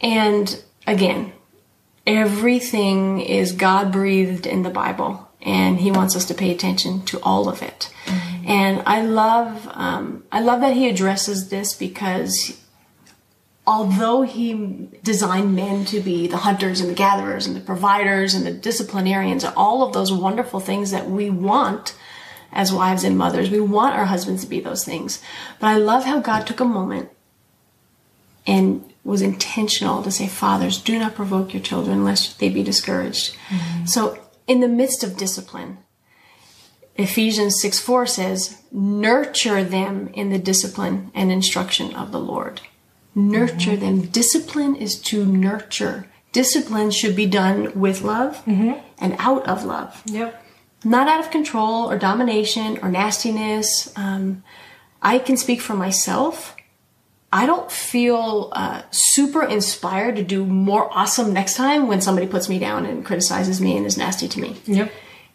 And again, everything is God breathed in the Bible, and He wants us to pay attention to all of it. And I love, um, I love that He addresses this because although he designed men to be the hunters and the gatherers and the providers and the disciplinarians and all of those wonderful things that we want as wives and mothers, we want our husbands to be those things. But I love how God took a moment and was intentional to say, Fathers, do not provoke your children lest they be discouraged. So, in the midst of discipline, Ephesians 6 4 says, Nurture them in the discipline and instruction of the Lord nurture them. Discipline is to nurture. Discipline should be done with love and out of love, Yep. not out of control or domination or nastiness. Um, I can speak for myself. I don't feel uh, super inspired to do more awesome next time when somebody puts me down and criticizes me and is nasty to me. Yep.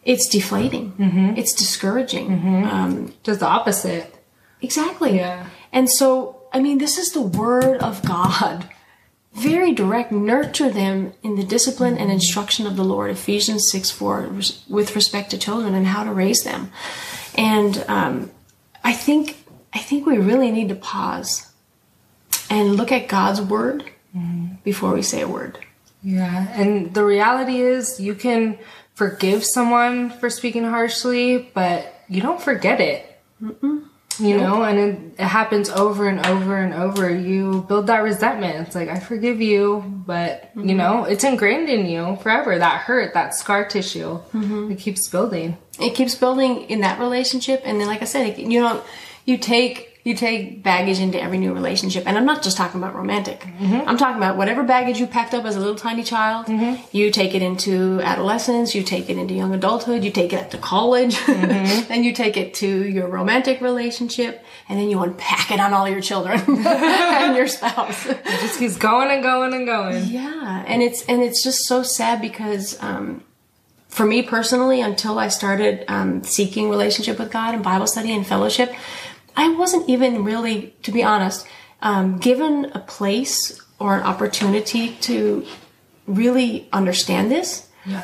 It's deflating. It's discouraging. Um, Just the opposite. Exactly. Yeah. And so, I mean, this is the word of God. Very direct. Nurture them in the discipline and instruction of the Lord. Ephesians 6 4, with respect to children and how to raise them. And um, I think I think we really need to pause and look at God's word before we say a word. Yeah. And the reality is, you can forgive someone for speaking harshly, but you don't forget it. You know, and it, it happens over and over and over. You build that resentment. It's like, I forgive you, but, you mm-hmm. know, it's ingrained in you forever. That hurt, that scar tissue, mm-hmm. it keeps building. it keeps building in that relationship and then like i said it- you know you take you take baggage into every new relationship and i'm not just talking about romantic. I'm talking about whatever baggage you packed up as a little tiny child you take it into adolescence you take it into young adulthood you take it to college <laughs> and you take it to your romantic relationship and then you unpack it on all your children <laughs> and your spouse. It just keeps going and going and going. yeah, and it's and it's just so sad because um, for me personally, until I started um, seeking relationship with God and Bible study and fellowship, I wasn't even really, to be honest, um, given a place or an opportunity to really understand this Yeah.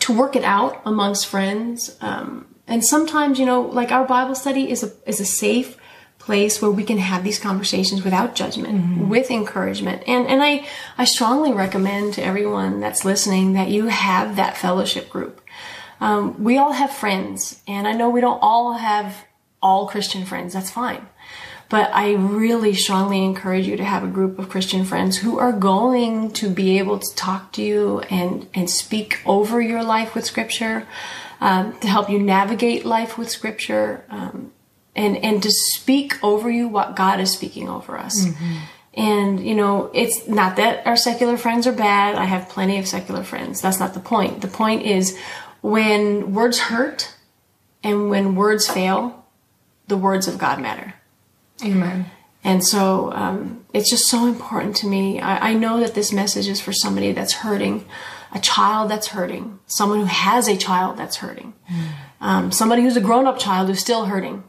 to work it out amongst friends. Um, and sometimes, you know, like our Bible study is a is a safe place where we can have these conversations without judgment, with encouragement. And and I I strongly recommend to everyone that's listening that you have that fellowship group. Um, we all have friends, and I know we don't all have all Christian friends. That's fine. But I really strongly encourage you to have a group of Christian friends who are going to be able to talk to you and, and speak over your life with Scripture, um, to help you navigate life with Scripture, um, and, and to speak over you what God is speaking over us. And, you know, it's not that our secular friends are bad. I have plenty of secular friends. That's not the point. The point is when words hurt and when words fail, the words of God matter. Amen. And so um, it's just so important to me. I, I know that this message is for somebody that's hurting, a child that's hurting, someone who has a child that's hurting, um, somebody who's a grown up child who's still hurting,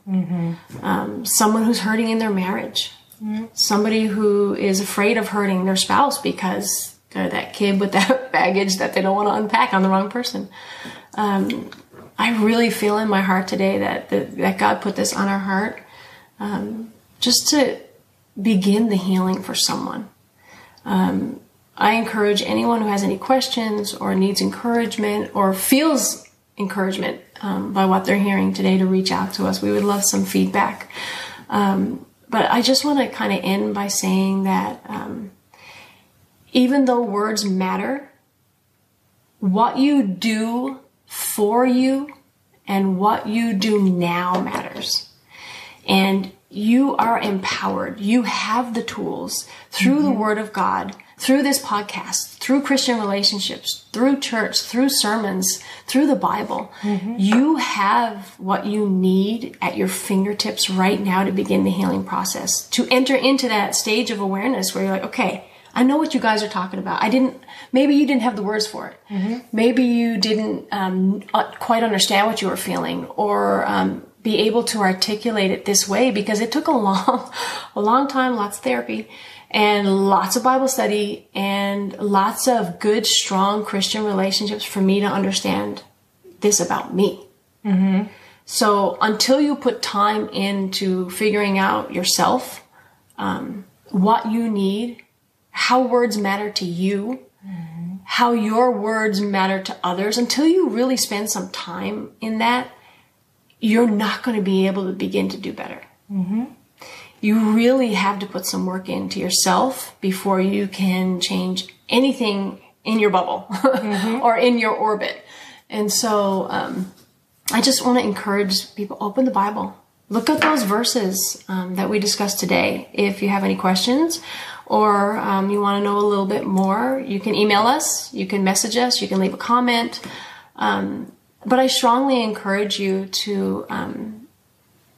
um, someone who's hurting in their marriage, somebody who is afraid of hurting their spouse because they're that kid with that <laughs> baggage that they don't want to unpack on the wrong person. Um, I really feel in my heart today that, that, that God put this on our heart just to begin the healing for someone. Um, I encourage anyone who has any questions or needs encouragement or feels encouragement um, by what they're hearing today to reach out to us. We would love some feedback. Um, but I just want to kind of end by saying that um, even though words matter, what you do for you and what you do now matters. And you are empowered. You have the tools through mm-hmm. the Word of God through this podcast, through Christian relationships, through church, through sermons, through the Bible, mm-hmm. you have what you need at your fingertips right now to begin the healing process, to enter into that stage of awareness where you're like, okay, I know what you guys are talking about. I didn't, maybe you didn't have the words for it. Mm-hmm. Maybe you didn't um, uh, quite understand what you were feeling or um, be able to articulate it this way because it took a <laughs> long, a long time, lots of therapy and lots of Bible study and lots of good, strong Christian relationships for me to understand this about me. Mm-hmm. So until you put time into figuring out yourself, um, what you need, how words matter to you, mm-hmm. how your words matter to others, until you really spend some time in that, you're not going to be able to begin to do better. Mm-hmm you really have to put some work into yourself before you can change anything in your bubble mm-hmm. <laughs> or in your orbit. And so, um, I just want to encourage people open the Bible. Look at those verses um, that we discussed today. If you have any questions or um, you want to know a little bit more, you can email us, you can message us, you can leave a comment. Um, but I strongly encourage you to um,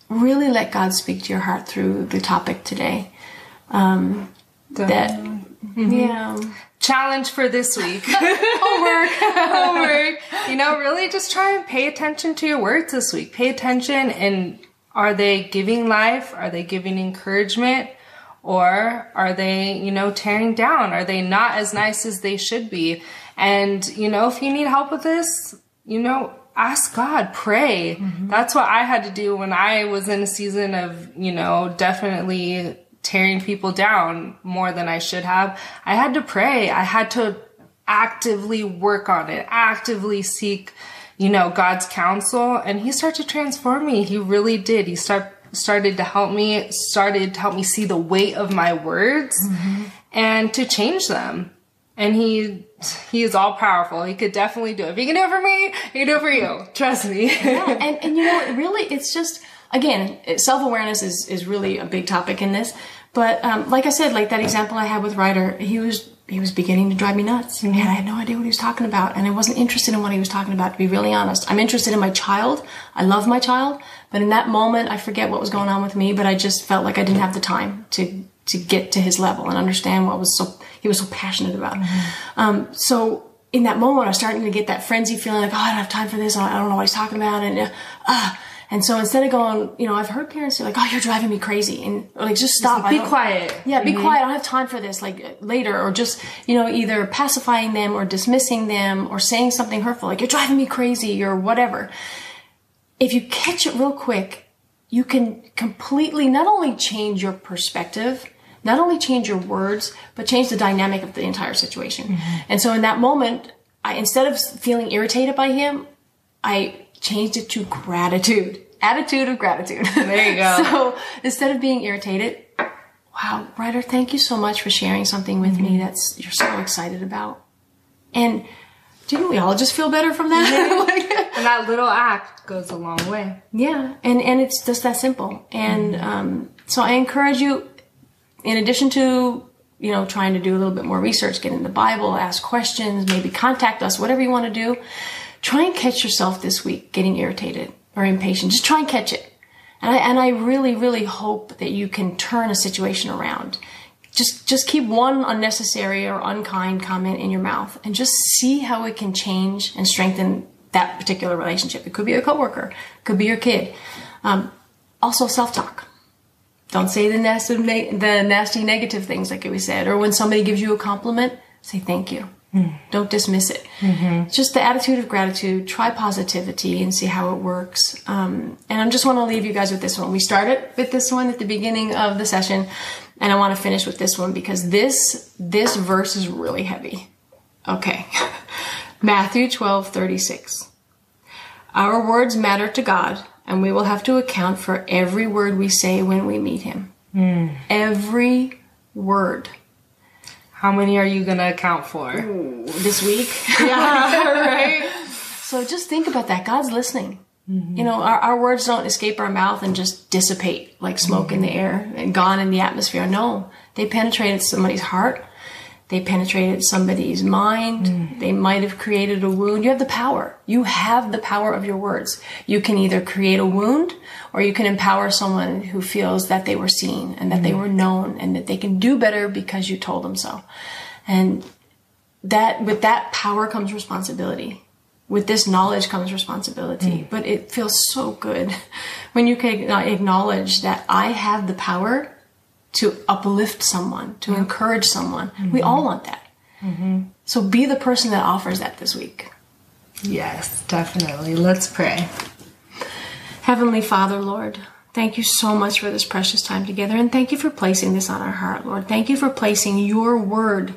really let God speak to your heart through the topic today. Um, that, mm-hmm. yeah. Challenge for this week. <laughs> Homework. <laughs> Homework. You know, really just try and pay attention to your words this week. Pay attention and are they giving life? Are they giving encouragement? Or are they, you know, tearing down? Are they not as nice as they should be? And, you know, if you need help with this, you know, ask God, pray. Mm-hmm. That's what I had to do when I was in a season of, you know, definitely tearing people down more than I should have. I had to pray. I had to actively work on it, actively seek, you know, God's counsel. And he started to transform me. He really did. He start, started to help me, started to help me see the weight of my words mm-hmm. and to change them and he he is all powerful. He could definitely do it. If he can do it for me, he can do it for you. Trust me. yeah, <laughs> and and you know, really, it's just again, self awareness is is really a big topic in this. But um, like I said, like that example I had with Ryder, he was he was beginning to drive me nuts, mm-hmm. and I had no idea what he was talking about, and I wasn't interested in what he was talking about. To be really honest, I'm interested in my child. I love my child, but in that moment, I forget what was going on with me. But I just felt like I didn't have the time to to get to his level and understand what was so he was so passionate about. Mm-hmm. Um, so in that moment, I was starting to get that frenzy feeling like, oh, I don't have time for this. I don't know what he's talking about, and uh, uh and so instead of going, you know, I've heard parents say like, "Oh, you're driving me crazy," and like, just stop. Like, be quiet. Yeah, be mm-hmm. quiet. I don't have time for this. Like later, or just you know, either pacifying them or dismissing them or saying something hurtful, like "You're driving me crazy" or whatever. If you catch it real quick, you can completely not only change your perspective not only change your words, but change the dynamic of the entire situation. Mm-hmm. And so in that moment, I, instead of feeling irritated by him, I changed it to gratitude. Attitude of gratitude. There you go. <laughs> so instead of being irritated, wow, Ryder, thank you so much for sharing something with mm-hmm. me that's you're so excited about. And didn't we all just feel better from that? <laughs> like, and that little act goes a long way. Yeah, and and it's just that simple. And mm-hmm. um, so I encourage you in addition to you know trying to do a little bit more research get in the bible ask questions maybe contact us whatever you want to do try and catch yourself this week getting irritated or impatient. Just try and catch it. And i and i really really hope that you can turn a situation around. Just just keep one unnecessary or unkind comment in your mouth and just see how it can change and strengthen that particular relationship. It could be a coworker. Could be your kid. Um, also self-talk. Don't say the nasty, the nasty negative things like we said. Or when somebody gives you a compliment, say thank you. Hmm. Don't dismiss it. Mm-hmm. Just the attitude of gratitude. Try positivity and see how it works. Um, and I just want to leave you guys with this one. We started with this one at the beginning of the session, and I want to finish with this one because this this verse is really heavy. Okay, <laughs> Matthew twelve thirty six. Our words matter to God, and we will have to account for every word we say when we meet Him. Hmm. Every word. How many are you gonna account for? this week. <laughs> Yeah, <laughs> right. So just think about that. God's listening. You know, our, our words don't escape our mouth and just dissipate like smoke in the air and gone in the atmosphere. No, they penetrated somebody's heart. They penetrated somebody's mind. Mm. They might have created a wound. You have the power. You have the power of your words. You can either create a wound or you can empower someone who feels that they were seen and that they mm. were known and that they can do better because you told them so. And that with that power comes responsibility with this knowledge comes responsibility mm. but it feels so good <laughs> when you can acknowledge that i have the power to uplift someone to encourage someone we mm-hmm. all want that mm-hmm. so be the person that offers that this week Yes, definitely. Let's pray. Heavenly Father, Lord, thank you so much for this precious time together and thank you for placing this on our heart, Lord. Thank you for placing your word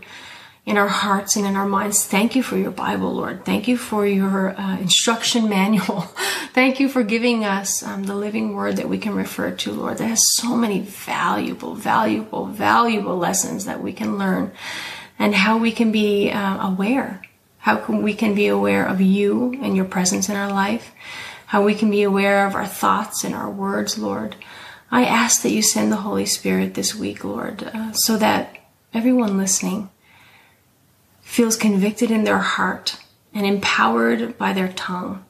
in our hearts and in our minds. Thank you for your Bible, Lord. Thank you for your uh, instruction manual. <laughs> thank you for giving us um, the living word that we can refer to, Lord, that has so many valuable, valuable, valuable lessons that we can learn and how we can be uh, aware. How can we can be aware of you and your presence in our life how we can be aware of our thoughts and our words, Lord. I ask that you send the Holy Spirit this week, Lord, uh, so that everyone listening feels convicted in their heart and empowered by their tongue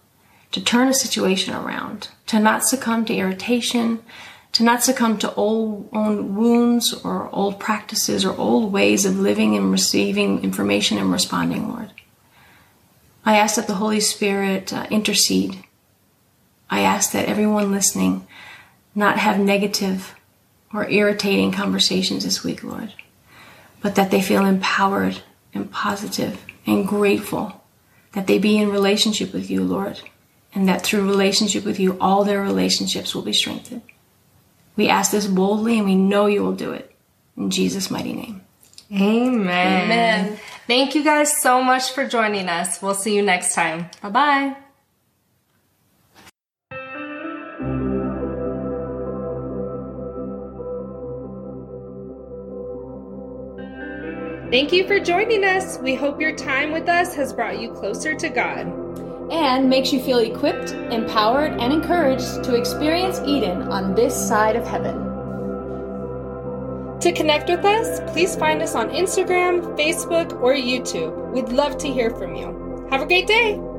to turn a situation around, to not succumb to irritation, to not succumb to old, wounds or old practices or old ways of living and receiving information and responding, Lord. I ask that the Holy Spirit uh, intercede I ask that everyone listening not have negative or irritating conversations this week, Lord, but that they feel empowered and positive and grateful, that they be in relationship with you, Lord, and that through relationship with you, all their relationships will be strengthened. We ask this boldly and we know you will do it. In Jesus' mighty name. Amen. Amen. Thank you guys so much for joining us. We'll see you next time. Bye bye. Thank you for joining us. We hope your time with us has brought you closer to God. And makes you feel equipped, empowered, and encouraged to experience Eden on this side of heaven. To connect with us, please find us on Instagram, Facebook, or YouTube. We'd love to hear from you. Have a great day!